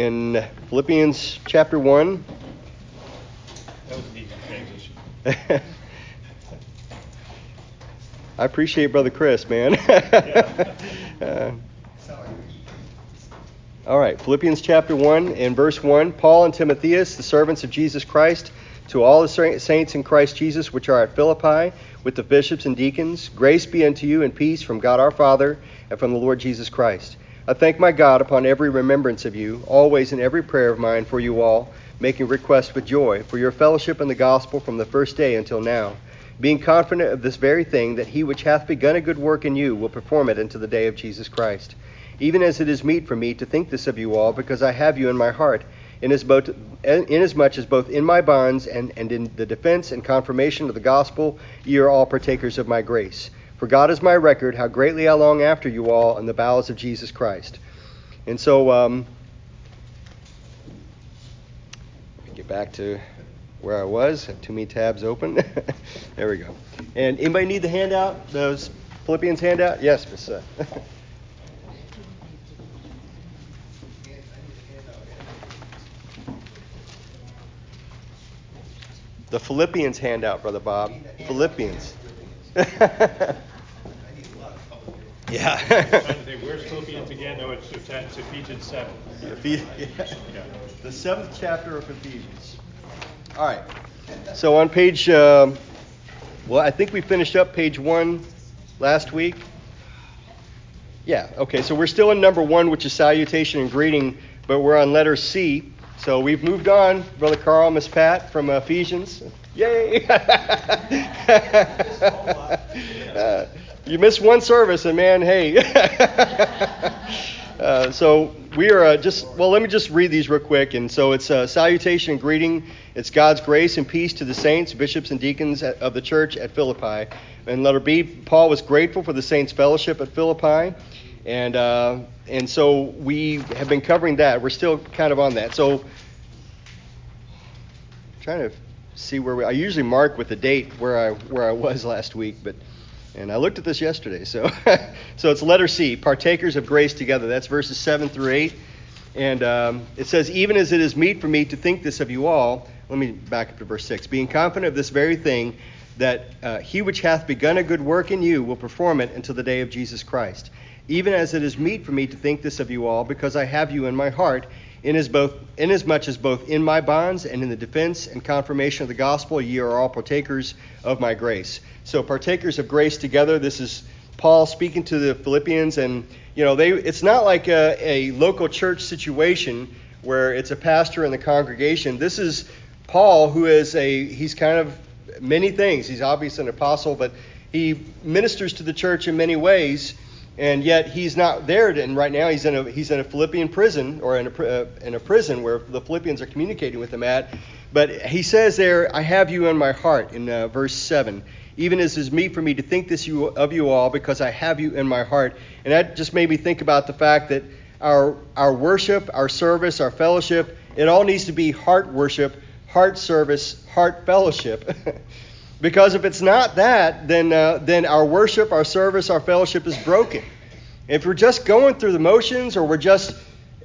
in Philippians chapter 1. That was an easy transition. I appreciate Brother Chris, man. uh, all right, Philippians chapter 1 and verse 1. Paul and Timotheus, the servants of Jesus Christ, to all the saints in Christ Jesus which are at Philippi, with the bishops and deacons, grace be unto you and peace from God our Father and from the Lord Jesus Christ. I thank my God upon every remembrance of you, always in every prayer of mine for you all, making request with joy for your fellowship in the gospel from the first day until now, being confident of this very thing, that he which hath begun a good work in you will perform it unto the day of Jesus Christ. Even as it is meet for me to think this of you all, because I have you in my heart, inasmuch as both in my bonds and, and in the defense and confirmation of the gospel ye are all partakers of my grace. For God is my record, how greatly I long after you all in the bowels of Jesus Christ. And so, um, get back to where I was. I have too many tabs open. there we go. And anybody need the handout? Those Philippians handout? Yes, Miss. Uh, the Philippians handout, Brother Bob. Philippians. Yeah. Where's Philippians again? No, it's, it's, it's Ephesians 7. yeah. The seventh chapter of Ephesians. All right. So on page, uh, well, I think we finished up page one last week. Yeah, okay, so we're still in number one, which is salutation and greeting, but we're on letter C. So we've moved on, Brother Carl, Miss Pat, from Ephesians. Yay! you miss one service, and man, hey. uh, so we are uh, just, well, let me just read these real quick. And so it's a salutation and greeting. It's God's grace and peace to the saints, bishops, and deacons of the church at Philippi. And letter B, Paul was grateful for the saints' fellowship at Philippi. And, uh, and so we have been covering that. We're still kind of on that. So trying to see where we, I usually mark with the date where I, where I was last week, but and I looked at this yesterday. So, so it's letter C, partakers of grace together. That's verses 7 through 8. And um, it says, Even as it is meet for me to think this of you all, let me back up to verse 6. Being confident of this very thing, that uh, he which hath begun a good work in you will perform it until the day of Jesus Christ. Even as it is meet for me to think this of you all, because I have you in my heart, inasmuch as both in as much as both in my bonds and in the defense and confirmation of the gospel ye are all partakers of my grace. So partakers of grace together. This is Paul speaking to the Philippians, and you know they. It's not like a, a local church situation where it's a pastor and the congregation. This is Paul, who is a he's kind of many things. He's obviously an apostle, but he ministers to the church in many ways and yet he's not there. And right now he's in a he's in a Philippian prison or in a uh, in a prison where the Philippians are communicating with him at. But he says there, "I have you in my heart." In uh, verse seven, even as is meet for me to think this you, of you all, because I have you in my heart. And that just made me think about the fact that our our worship, our service, our fellowship, it all needs to be heart worship, heart service, heart fellowship. Because if it's not that, then, uh, then our worship, our service, our fellowship is broken. If we're just going through the motions or we're just,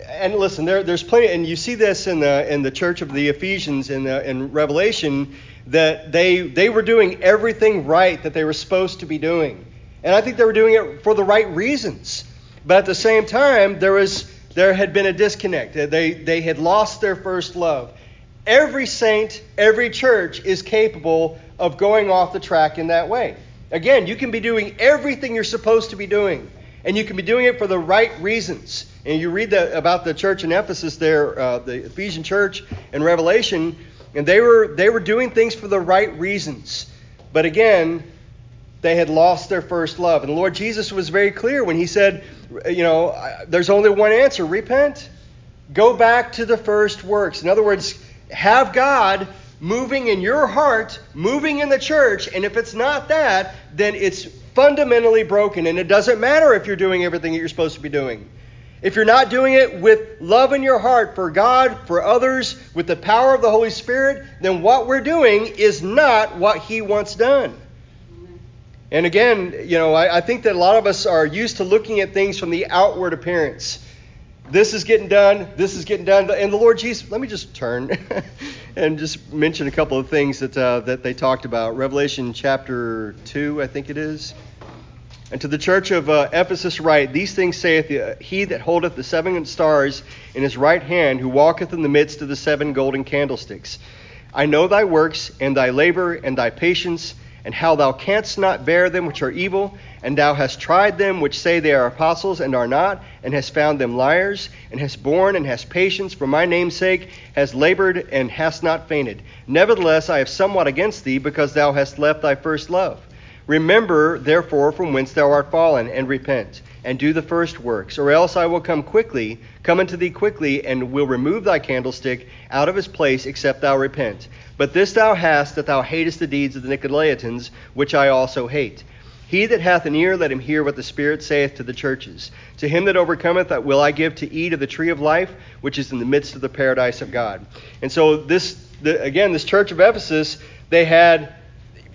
and listen, there, there's plenty, and you see this in the, in the church of the Ephesians in, the, in Revelation, that they, they were doing everything right that they were supposed to be doing. And I think they were doing it for the right reasons. But at the same time, there, was, there had been a disconnect. They, they had lost their first love. Every saint, every church is capable of going off the track in that way. Again, you can be doing everything you're supposed to be doing, and you can be doing it for the right reasons. And you read the, about the church in Ephesus there, uh, the Ephesian church in Revelation, and they were they were doing things for the right reasons. But again, they had lost their first love. And the Lord Jesus was very clear when he said, you know, there's only one answer repent. Go back to the first works. In other words, have God moving in your heart, moving in the church, and if it's not that, then it's fundamentally broken. And it doesn't matter if you're doing everything that you're supposed to be doing. If you're not doing it with love in your heart for God, for others, with the power of the Holy Spirit, then what we're doing is not what He wants done. And again, you know, I, I think that a lot of us are used to looking at things from the outward appearance. This is getting done, this is getting done. And the Lord Jesus, let me just turn and just mention a couple of things that, uh, that they talked about. Revelation chapter 2, I think it is. And to the church of uh, Ephesus write, These things saith the, he that holdeth the seven stars in his right hand, who walketh in the midst of the seven golden candlesticks. I know thy works, and thy labor, and thy patience, and how thou canst not bear them which are evil, and thou hast tried them which say they are apostles and are not, and hast found them liars, and hast borne and hast patience for my name's sake, hast labored and hast not fainted. Nevertheless, I have somewhat against thee, because thou hast left thy first love. Remember, therefore, from whence thou art fallen, and repent, and do the first works, or else I will come quickly, come unto thee quickly, and will remove thy candlestick out of his place, except thou repent. But this thou hast, that thou hatest the deeds of the Nicolaitans, which I also hate. He that hath an ear, let him hear what the Spirit saith to the churches. To him that overcometh, will I give to eat of the tree of life, which is in the midst of the paradise of God. And so, this, the, again, this church of Ephesus, they had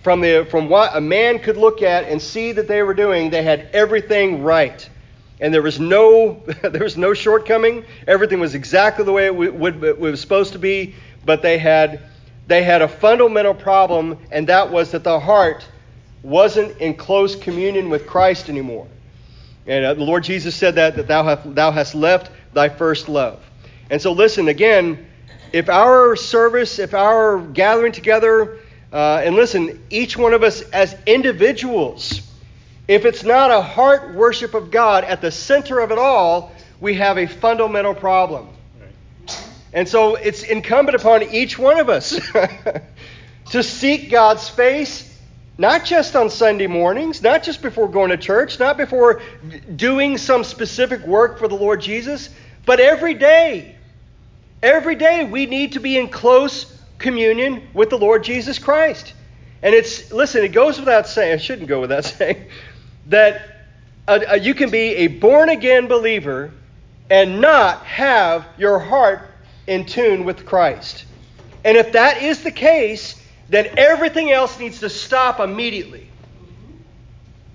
from, the, from what a man could look at and see that they were doing, they had everything right. And there was no, there was no shortcoming. Everything was exactly the way it, would, it was supposed to be. But they had, they had a fundamental problem, and that was that the heart wasn't in close communion with Christ anymore. And uh, the Lord Jesus said that, that thou, have, thou hast left thy first love. And so, listen, again, if our service, if our gathering together, uh, and listen, each one of us as individuals, if it's not a heart worship of God at the center of it all, we have a fundamental problem. And so it's incumbent upon each one of us to seek God's face, not just on Sunday mornings, not just before going to church, not before doing some specific work for the Lord Jesus, but every day. Every day we need to be in close communion with the Lord Jesus Christ. And it's, listen, it goes without saying, it shouldn't go without saying, that a, a, you can be a born again believer and not have your heart in tune with Christ. And if that is the case, then everything else needs to stop immediately.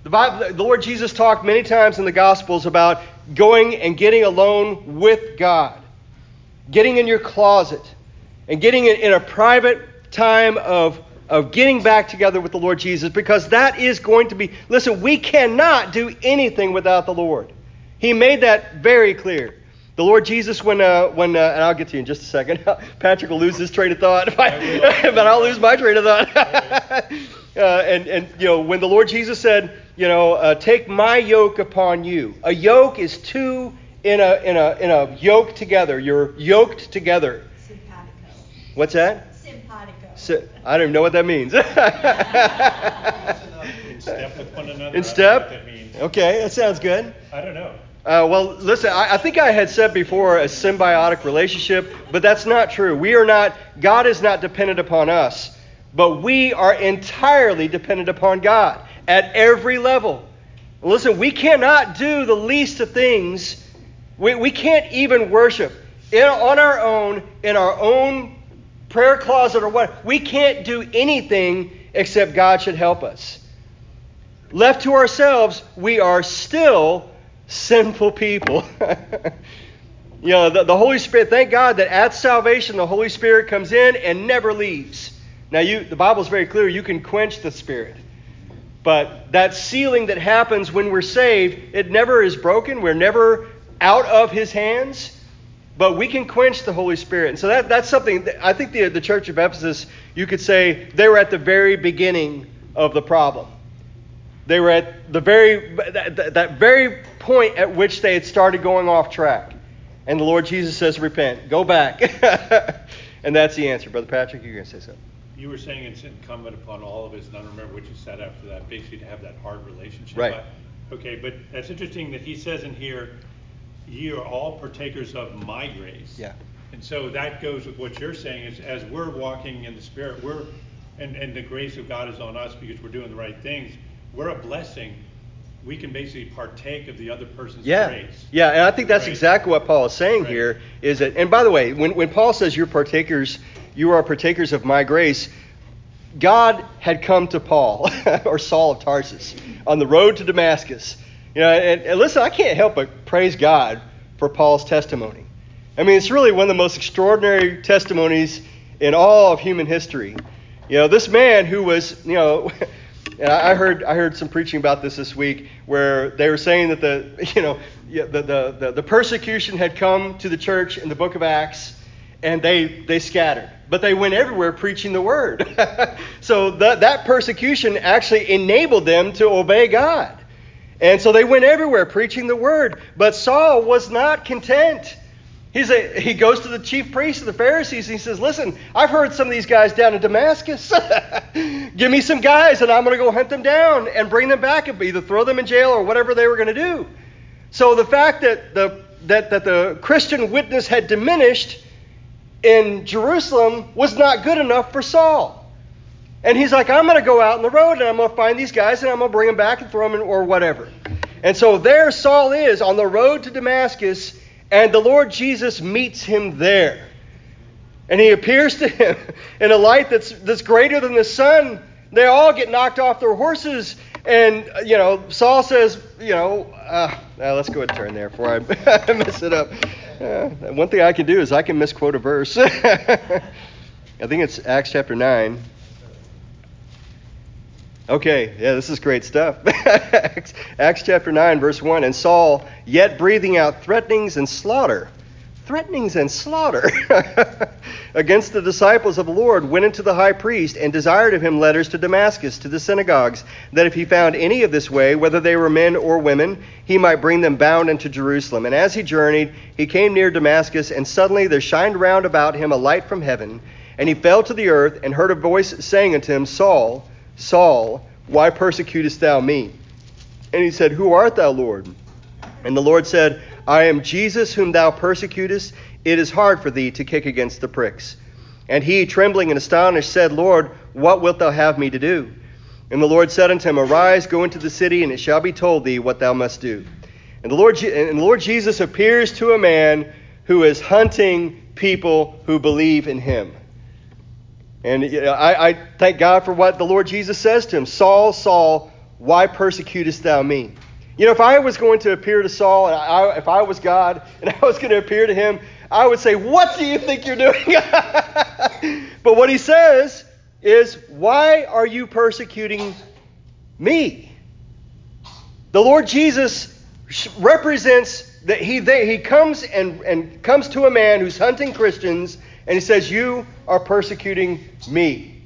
The, Bible, the Lord Jesus talked many times in the Gospels about going and getting alone with God, getting in your closet, and getting it in a private time of, of getting back together with the Lord Jesus because that is going to be, listen, we cannot do anything without the Lord. He made that very clear. The Lord Jesus, when, uh, when uh, and I'll get to you in just a second. Patrick will lose his train of thought, but I'll lose my train of thought. uh, and, and, you know, when the Lord Jesus said, you know, uh, take my yoke upon you. A yoke is two in a, in a, in a yoke together. You're yoked together. What's that? Simpatico. Si- I don't even know what that means. In step with one another. In I don't know step? that. Okay, that sounds good. I don't know. Uh, well, listen, I, I think I had said before a symbiotic relationship, but that's not true. We are not, God is not dependent upon us, but we are entirely dependent upon God at every level. Listen, we cannot do the least of things. We, we can't even worship in, on our own, in our own prayer closet or what. We can't do anything except God should help us. Left to ourselves, we are still sinful people. you know, the, the Holy Spirit, thank God that at salvation, the Holy Spirit comes in and never leaves. Now, you, the Bible is very clear, you can quench the Spirit. But that sealing that happens when we're saved, it never is broken. We're never out of His hands. But we can quench the Holy Spirit. And so that, that's something, that I think the, the church of Ephesus, you could say they were at the very beginning of the problem. They were at the very, that, that very point at which they had started going off track. And the Lord Jesus says, repent, go back. and that's the answer. Brother Patrick, you're going to say something. You were saying it's incumbent upon all of us, and I don't remember what you said after that, basically to have that hard relationship. Right. Okay, but that's interesting that he says in here, ye are all partakers of my grace. Yeah. And so that goes with what you're saying is as we're walking in the Spirit, we're and, and the grace of God is on us because we're doing the right things. We're a blessing. We can basically partake of the other person's Yeah. grace. Yeah, and I think that's Right. exactly what Paul is saying Right. here is that and by the way, when, when Paul says you're partakers, you are partakers of my grace, God had come to Paul or Saul of Tarsus on the road to Damascus. You know, and, and listen, I can't help but praise God for Paul's testimony. I mean, it's really one of the most extraordinary testimonies in all of human history. You know, this man who was, you know, and I heard I heard some preaching about this this week where they were saying that the you know the the, the, the persecution had come to the church in the book of Acts and they they scattered but they went everywhere preaching the word so that that persecution actually enabled them to obey God and so they went everywhere preaching the word but Saul was not content He's a, he goes to the chief priests of the Pharisees and he says, Listen, I've heard some of these guys down in Damascus. Give me some guys and I'm going to go hunt them down and bring them back and either throw them in jail or whatever they were going to do. So the fact that the, that, that the Christian witness had diminished in Jerusalem was not good enough for Saul. And he's like, I'm going to go out on the road and I'm going to find these guys and I'm going to bring them back and throw them in or whatever. And so there Saul is on the road to Damascus and the Lord Jesus meets him there. And he appears to him in a light that's, that's greater than the sun. They all get knocked off their horses. And, you know, Saul says, you know, uh, let's go ahead and turn there before I mess it up. Uh, one thing I can do is I can misquote a verse. I think it's Acts chapter 9. Okay, yeah, this is great stuff. Acts, chapter 9, verse 1. And Saul, yet breathing out threatenings and slaughter, threatenings and slaughter against the disciples of the Lord, went into the high priest and desired of him letters to Damascus, to the synagogues, that if he found any of this way, whether they were men or women, he might bring them bound into Jerusalem. And as he journeyed, he came near Damascus, and suddenly there shined round about him a light from heaven. And he fell to the earth, and heard a voice saying unto him, Saul, Saul, why persecutest thou me? And he said, Who art thou, Lord? And the Lord said, I am Jesus whom thou persecutest. It is hard for thee to kick against the pricks. And he, trembling and astonished, said, Lord, what wilt thou have me to do? And the Lord said unto him, Arise, go into the city, and it shall be told thee what thou must do. And the Lord, and the Lord Jesus appears to a man who is hunting people who believe in him. And I, I thank God for what the Lord Jesus says to him Saul, Saul, why persecutest thou me? You know, if I was going to appear to Saul, and I, if I was God, and I was going to appear to him, I would say, What do you think you're doing? but what he says is, Why are you persecuting me? The Lord Jesus represents that he, they, he comes and, and comes to a man who's hunting Christians and he says, You are persecuting me.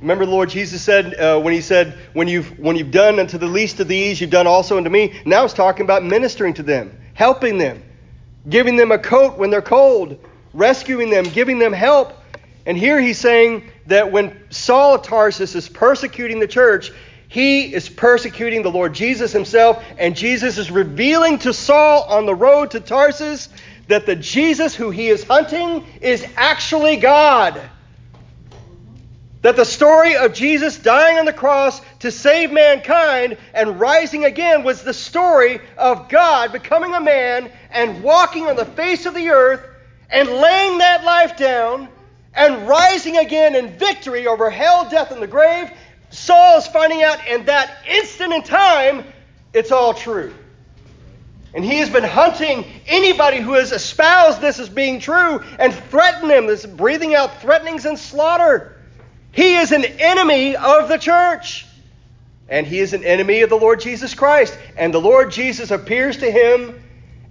Remember, the Lord Jesus said uh, when He said, when you've, when you've done unto the least of these, you've done also unto me. Now He's talking about ministering to them, helping them, giving them a coat when they're cold, rescuing them, giving them help. And here He's saying that when Saul of Tarsus is persecuting the church, he is persecuting the Lord Jesus himself, and Jesus is revealing to Saul on the road to Tarsus that the Jesus who he is hunting is actually God. That the story of Jesus dying on the cross to save mankind and rising again was the story of God becoming a man and walking on the face of the earth and laying that life down and rising again in victory over hell, death, and the grave. Saul is finding out in that instant in time it's all true. And he has been hunting anybody who has espoused this as being true and threatened him, this breathing out threatenings and slaughter. He is an enemy of the church. And he is an enemy of the Lord Jesus Christ. And the Lord Jesus appears to him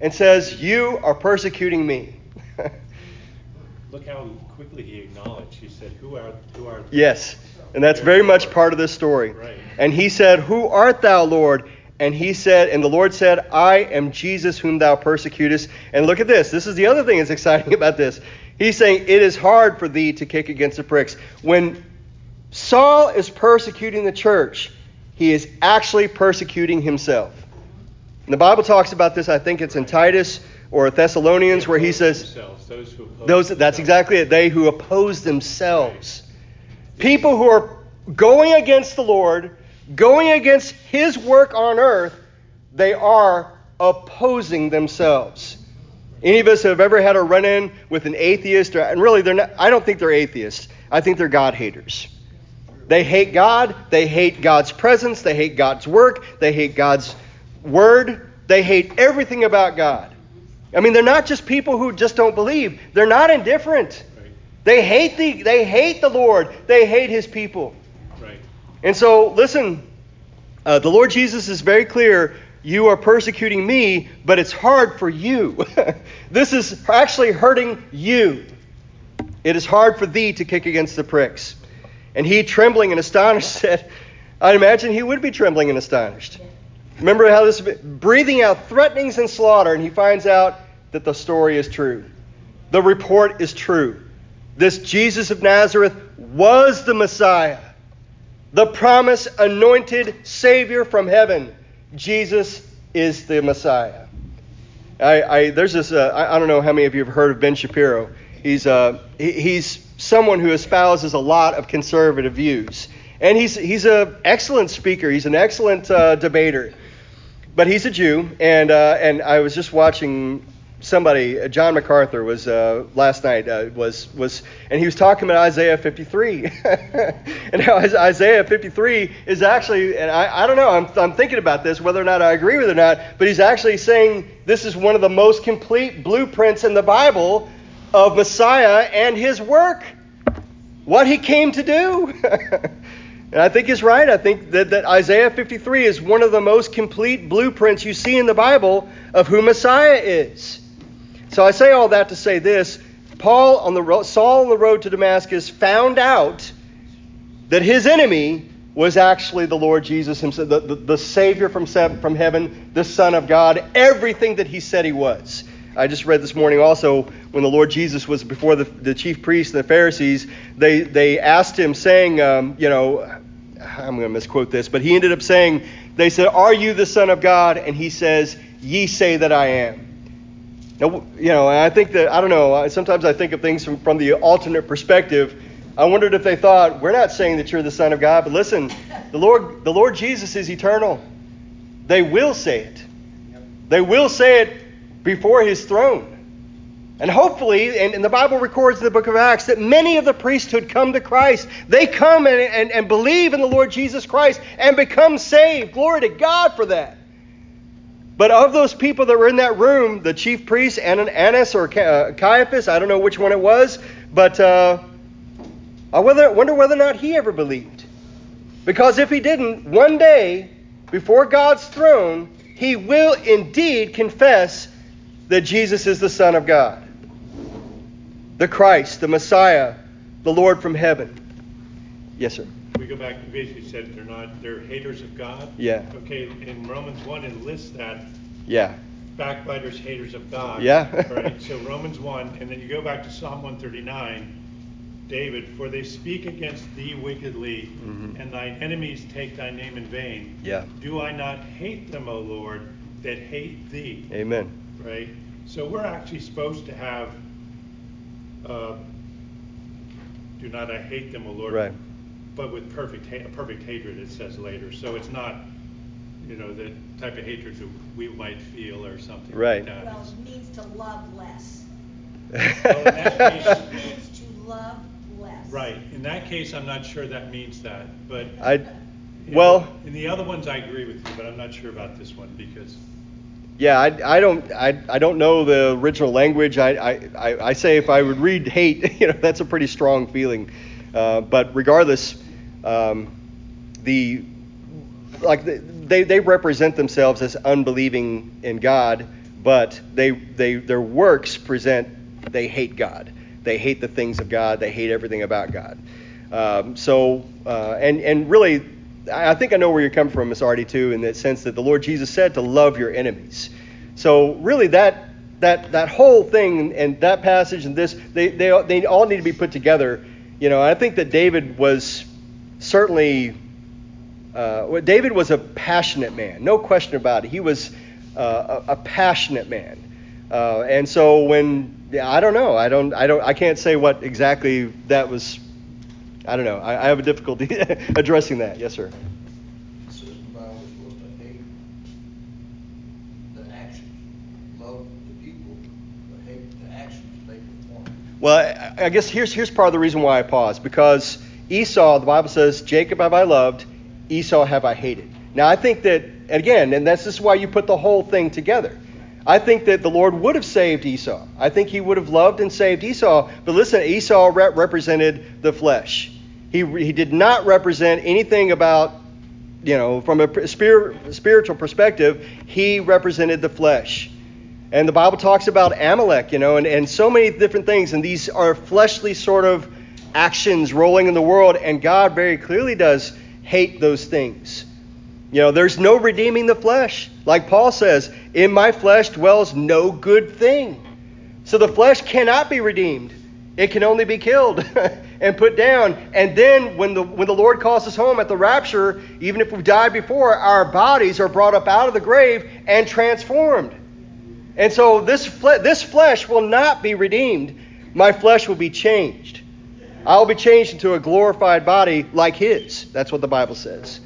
and says, You are persecuting me. Look how quickly he acknowledged. He said, Who are who are Yes. And that's very much part of this story. Right. And he said, Who art thou, Lord? And he said, and the Lord said, I am Jesus whom thou persecutest. And look at this. This is the other thing that's exciting about this. He's saying, It is hard for thee to kick against the pricks. When Saul is persecuting the church, he is actually persecuting himself. And the Bible talks about this, I think it's in Titus or Thessalonians, where he says, those, who those That's exactly it. They who oppose themselves. People who are going against the Lord going against his work on earth, they are opposing themselves. Any of us have ever had a run in with an atheist, or, and really, they're not, I don't think they're atheists. I think they're God haters. They hate God, they hate God's presence, they hate God's work, they hate God's word, they hate everything about God. I mean, they're not just people who just don't believe. They're not indifferent. They hate the they hate the Lord. They hate his people. Right. And so, listen, uh, the Lord Jesus is very clear. You are persecuting me, but it's hard for you. this is actually hurting you. It is hard for thee to kick against the pricks. And he, trembling and astonished, said, I imagine he would be trembling and astonished. Remember how this breathing out threatenings and slaughter, and he finds out that the story is true. The report is true. This Jesus of Nazareth was the Messiah, the promised anointed Savior from heaven. Jesus is the Messiah. I, I there's this. Uh, I, I, don't know how many of you have heard of Ben Shapiro. He's uh, he, he's someone who espouses a lot of conservative views, and he's he's an excellent speaker. He's an excellent uh, debater but he's a Jew, and uh, and I was just watching somebody, uh, John MacArthur was uh, last night uh, was was, and he was talking about Isaiah 53, and how Isaiah 53 is actually, and I, I don't know, I'm I'm thinking about this whether or not I agree with it or not, but he's actually saying this is one of the most complete blueprints in the Bible of Messiah and his work, what he came to do. And I think he's right. I think that, that Isaiah 53 is one of the most complete blueprints you see in the Bible of who Messiah is. So I say all that to say this Paul on the road, Saul on the road to Damascus found out that his enemy was actually the Lord Jesus himself, the, the, the Savior from, from heaven, the Son of God, everything that he said he was. I just read this morning also when the Lord Jesus was before the, the chief priests and the Pharisees, they, they asked him, saying, um, you know, I'm going to misquote this, but he ended up saying, they said, Are you the Son of God? And he says, Ye say that I am. You know, I think that, I don't know, sometimes I think of things from, from the alternate perspective. I wondered if they thought, We're not saying that you're the Son of God, but listen, the Lord, the Lord Jesus is eternal. They will say it. They will say it before his throne. And hopefully, and, and, the Bible records in the book of Acts that many of the priesthood come to Christ. They come and, and, and believe in the Lord Jesus Christ and become saved. Glory to God for that. But of those people that were in that room, the chief priest, and an Annas or uh, Caiaphas, I don't know which one it was, but uh, I wonder, wonder whether or not he ever believed. Because if he didn't, one day, before God's throne, he will indeed confess that Jesus is the Son of God the Christ, the Messiah, the Lord from heaven. Yes, sir. We go back to basically said they're not they're haters of God. Yeah. Okay, in Romans one it lists that. Yeah. Backbiters, haters of God. Yeah. right. So Romans one, and then you go back to Psalm one thirty nine. David, for they speak against thee wickedly, mm-hmm. and thine enemies take thy name in vain. Yeah. Do I not hate them, O Lord, that hate thee? Amen. Right? So we're actually supposed to have uh, do not I hate them, O Lord. Right. But with perfect ha- perfect hatred, it says later. So it's not, you know, the type of hatred that we might feel or something right. like that. Well, it means to love less. well, that case, it means to love less. Right. In that case, I'm not sure that means that, but. I. Well. Know, in the other ones, I agree with you, but I'm not sure about this one because yeah, I, I don't I, I don't know the original language. I, I, I say if I would read hate, you know, that's a pretty strong feeling. Uh, but regardless, um, the like the, they they represent themselves as unbelieving in God, but they they their works present they hate God. They hate the things of God. They hate everything about God. Um, so uh, and and really I think I know where you're coming from, Miss Artie, too, in the sense that the Lord Jesus said to love your enemies. So really, that that that whole thing and that passage and this, they they they all need to be put together. You know, I think that David was certainly. Uh, David was a passionate man, no question about it. He was uh, a, a, passionate man, uh, and so when I don't know, I don't, I don't, I can't say what exactly that was I don't know. I, I have a difficulty addressing that. Yes, sir. Well, I, guess here's here's part of the reason why I pause because Esau, the Bible says, Jacob have I loved, Esau have I hated. Now I think that again, and that's this is why you put the whole thing together. I think that the Lord would have saved Esau. I think he would have loved and saved Esau. But listen, Esau rep- represented the flesh. He, he did not represent anything about, you know, from a spirit, spiritual perspective, he represented the flesh. And the Bible talks about Amalek, you know, and, and so many different things. And these are fleshly sort of actions rolling in the world. And God very clearly does hate those things. You know, there's no redeeming the flesh. Like Paul says, in my flesh dwells no good thing. So the flesh cannot be redeemed. It can only be killed and put down. And then when the when the Lord calls us home at the rapture, even if we died before, our bodies are brought up out of the grave and transformed. And so this fle- this flesh will not be redeemed. My flesh will be changed. I'll be changed into a glorified body like his. That's what the Bible says.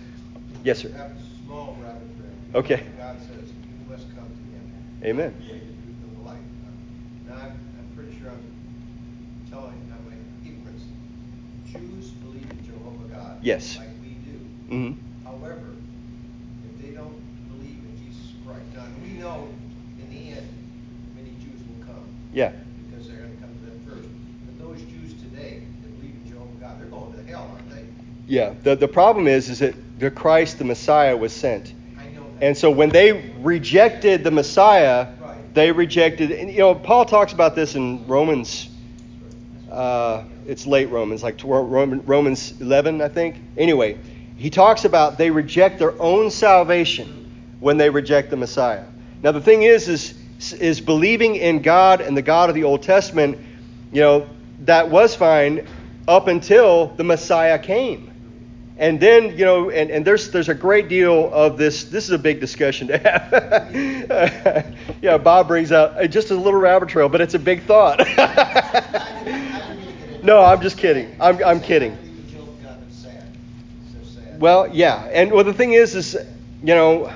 Yes, sir. Have a small rabbit trail. Okay. God says, you must come to him. Amen. The way do the light. Now, I'm, I'm pretty sure I'm telling, I'm like ignorance. Jews believe in Jehovah God. Yes. Like we do. hmm However, if they don't believe in Jesus Christ, now, we know in the end, many Jews will come. Yeah. Because they're gonna come to them first. But those Jews today that believe in Jehovah God, they're going to hell, aren't they? Yeah. The the problem is is that the Christ, the Messiah, was sent. I know that. And so when they rejected the Messiah, Right. they rejected. And you know, Paul talks about this in Romans. Uh, it's late Romans, like Romans 11, I think. Anyway, he talks about they reject their own salvation when they reject the Messiah. Now the thing is, is is believing in God and the God of the Old Testament. You know, that was fine up until the Messiah came. And then, you know, and, and there's there's a great deal of this. This is a big discussion to have. yeah, Bob brings out uh, just a little rabbit trail, but it's a big thought. no, I'm just kidding. I'm, I'm kidding. Well, yeah, and well, the thing is, is you know,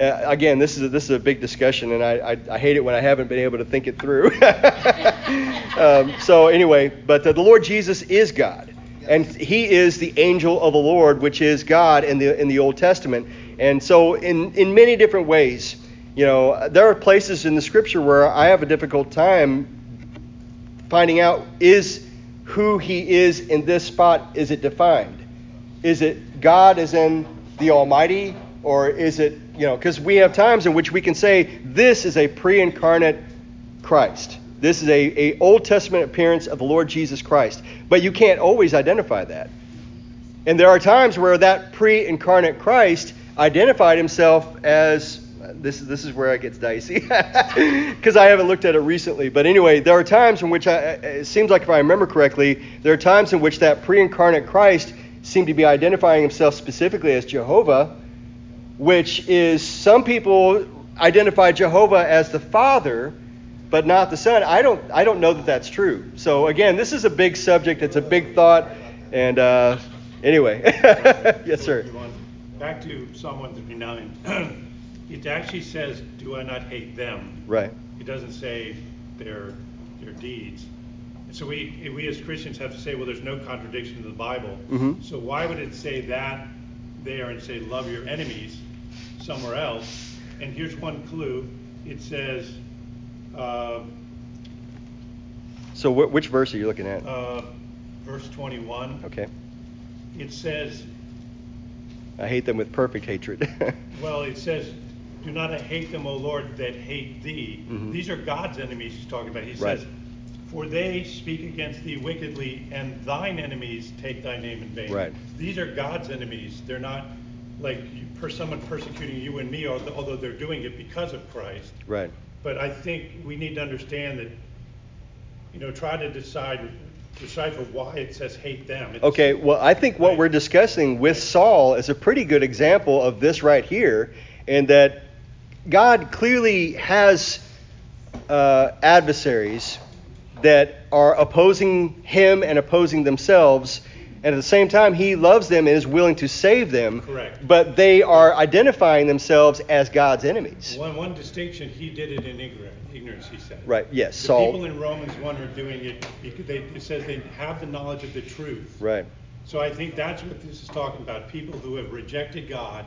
uh, again, this is a, this is a big discussion, and I, I, I hate it when I haven't been able to think it through. um, so anyway, but uh, the Lord Jesus is God, and He is the angel of the Lord, which is God in the in the Old Testament. And so, in in many different ways, you know, there are places in the Scripture where I have a difficult time finding out is who He is in this spot. Is it defined? Is it God as in the Almighty, or is it, you know, because we have times in which we can say this is a pre incarnate Christ. This is a, a Old Testament appearance of the Lord Jesus Christ. But you can't always identify that. And there are times where that pre incarnate Christ identified himself as this is this is where it gets dicey because I haven't looked at it recently. But anyway, there are times in which I, it seems like if I remember correctly, there are times in which that pre-incarnate Christ seemed to be identifying himself specifically as Jehovah, which is some people identify Jehovah as the Father, but not the Son. I don't I don't know that that's true. So again, this is a big subject. It's a big thought, and uh, anyway, yes, sir. Back to Psalm 139. it actually says, "Do I not hate them?" Right. It doesn't say their their deeds. And so we we as Christians have to say, well, there's no contradiction in the Bible. Mhm. So why would it say that there and say love your enemies somewhere else? And here's one clue. It says, uh, So wh- which verse are you looking at? uh, verse 21. Okay. It says, I hate them with perfect hatred. well, it says, do not hate them, O Lord, that hate thee. Mhm. These are God's enemies he's talking about. He Right. says, For they speak against thee wickedly, and thine enemies take thy name in vain. Right. These are God's enemies. They're not like per someone persecuting you and me, although they're doing it because of Christ. right. But I think we need to understand that, you know, try to decide, decipher why it says hate them. It's- Okay, well, I think what Right. we're discussing with Saul is a pretty good example of this right here, in that God clearly has uh, adversaries that are opposing him and opposing themselves, and at the same time, he loves them and is willing to save them. Correct. But they are identifying themselves as God's enemies. One, one distinction, he did it in ignorance, he said. Right, yes, The Saul. people in Romans 1 are doing it because they, it says they have the knowledge of the truth. Right. So I think that's what this is talking about. People who have rejected God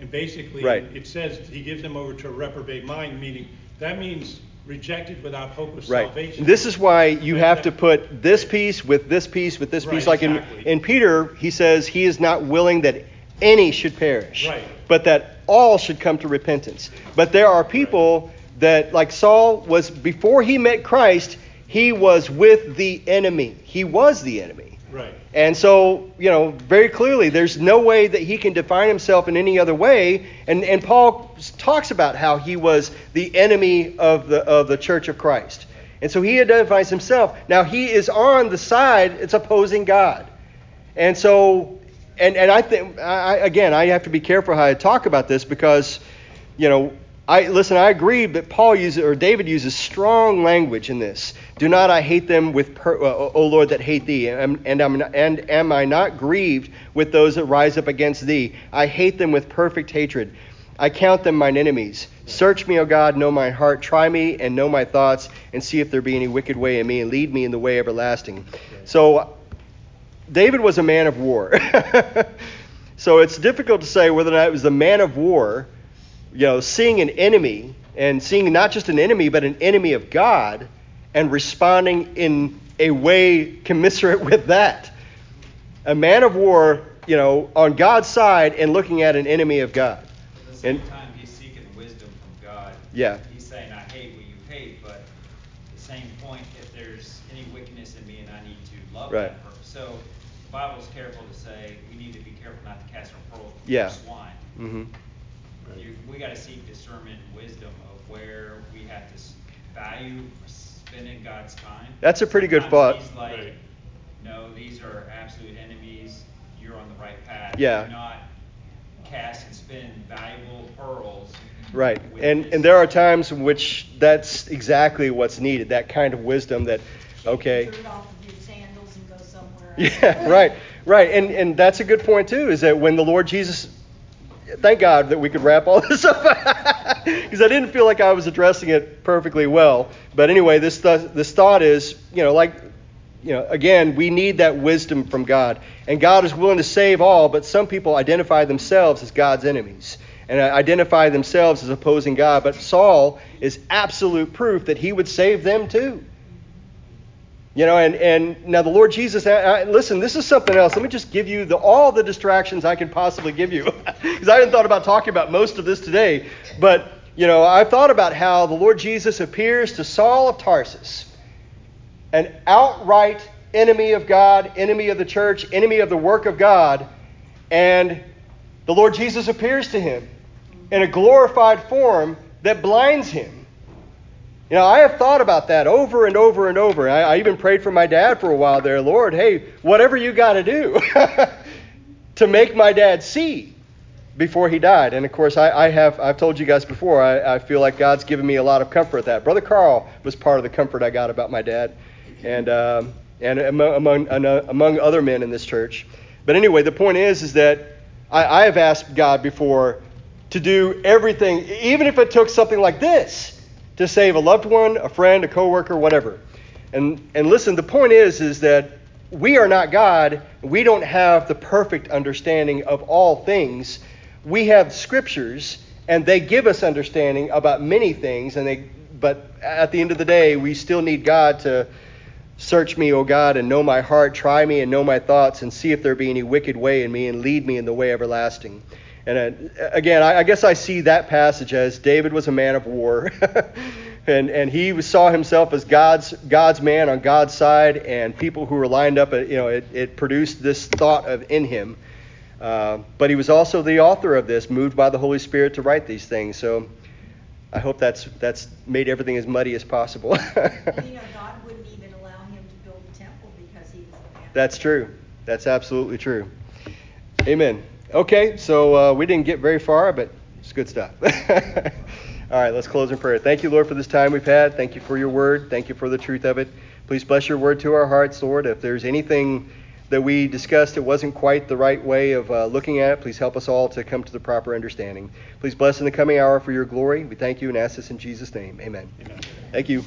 And basically, Right. it says he gives them over to a reprobate mind, meaning that means rejected without hope of Right. salvation. This is why you have to put this piece with this piece with this piece. Right, like in, exactly. in Peter, he says he is not willing that any should perish, Right. but that all should come to repentance. But there are people that, like Saul was before he met Christ, he was with the enemy. He was the enemy. Right. And so, you know, very clearly, there's no way that he can define himself in any other way. And, and Paul talks about how he was the enemy of the, of the church of Christ. And so he identifies himself. Now, he is on the side, it's opposing God. And so, and, and I think, I, again, I have to be careful how I talk about this because, you know, I listen. I agree that Paul uses or David uses strong language in this. Do not I hate them with, per, uh, O Lord, that hate thee, and, and, and am I not grieved with those that rise up against thee? I hate them with perfect hatred. I count them mine enemies. Search me, O God, know my heart. Try me and know my thoughts, and see if there be any wicked way in me, and lead me in the way everlasting. So David was a man of war. so it's difficult to say whether or not it was the man of war, you know, seeing an enemy and seeing not just an enemy, but an enemy of God and responding in a way commensurate with that. A man of war, you know, on God's side and looking at an enemy of God. At the same And- time, he's seeking wisdom from God. Yeah. He's saying, I hate what you hate, but at the same point, if there's any wickedness in me and I need to love Right. that person. So the Bible's careful to say we need to be careful not to cast our pearls before Yeah. swine. hmm we got to seek discernment and wisdom of where we have to value spending God's time. That's a pretty good thought. He's like, Right. no, these are absolute enemies. You're on the right path. Yeah. Do not cast and spend valuable pearls. Right. And and there are times in which that's exactly what's needed, that kind of wisdom that okay. Take the dirt off of your sandals and go somewhere else. Yeah, right. Right. And and that's a good point too is that when the Lord Jesus thank God that we could wrap all this up because I didn't feel like I was addressing it perfectly well. But anyway, this th- this thought is, you know, like you know, again, we need that wisdom from God. And God is willing to save all, but some people identify themselves as God's enemies and uh, identify themselves as opposing God. But Saul is absolute proof that he would save them too. You know, and, and now the Lord Jesus, I, I, listen, this is something else. Let me just give you the, all the distractions I can possibly give you. Because I hadn't thought about talking about most of this today. But, you know, I've thought about how the Lord Jesus appears to Saul of Tarsus, an outright enemy of God, enemy of the church, enemy of the work of God. And the Lord Jesus appears to him in a glorified form that blinds him. You know, I have thought about that over and over and over. I, I even prayed for my dad for a while there. Lord, hey, whatever you got to do to make my dad see before he died. And of course, I, I have I've told you guys before. I, I feel like God's given me a lot of comfort. That brother Carl was part of the comfort I got about my dad, and um, and among among, among other men in this church. But anyway, the point is is that I, I have asked God before to do everything, even if it took something like this to save a loved one, a friend, a coworker, whatever. And and listen, the point is is that we are not God. We don't have the perfect understanding of all things. We have scriptures and they give us understanding about many things and they but at the end of the day, we still need God to search me, O God, and know my heart, try me and know my thoughts and see if there be any wicked way in me and lead me in the way everlasting. And uh, again, I, I guess I see that passage as David was a man of war, and and he saw himself as God's God's man on God's side, and people who were lined up, uh, you know, it, it produced this thought of in him. Uh, but he was also the author of this, moved by the Holy Spirit to write these things. So I hope that's that's made everything as muddy as possible. You know, God wouldn't even allow him to build the temple because he was a man. That's true. That's absolutely true. Amen. Okay, so uh, we didn't get very far, but it's good stuff. All right, let's close in prayer. Thank you, Lord, for this time we've had. Thank you for your word. Thank you for the truth of it. Please bless your word to our hearts, Lord. If there's anything that we discussed it wasn't quite the right way of uh, looking at it, please help us all to come to the proper understanding. Please bless in the coming hour for your glory. We thank you and ask this in Jesus' name. Amen. Amen. Thank you.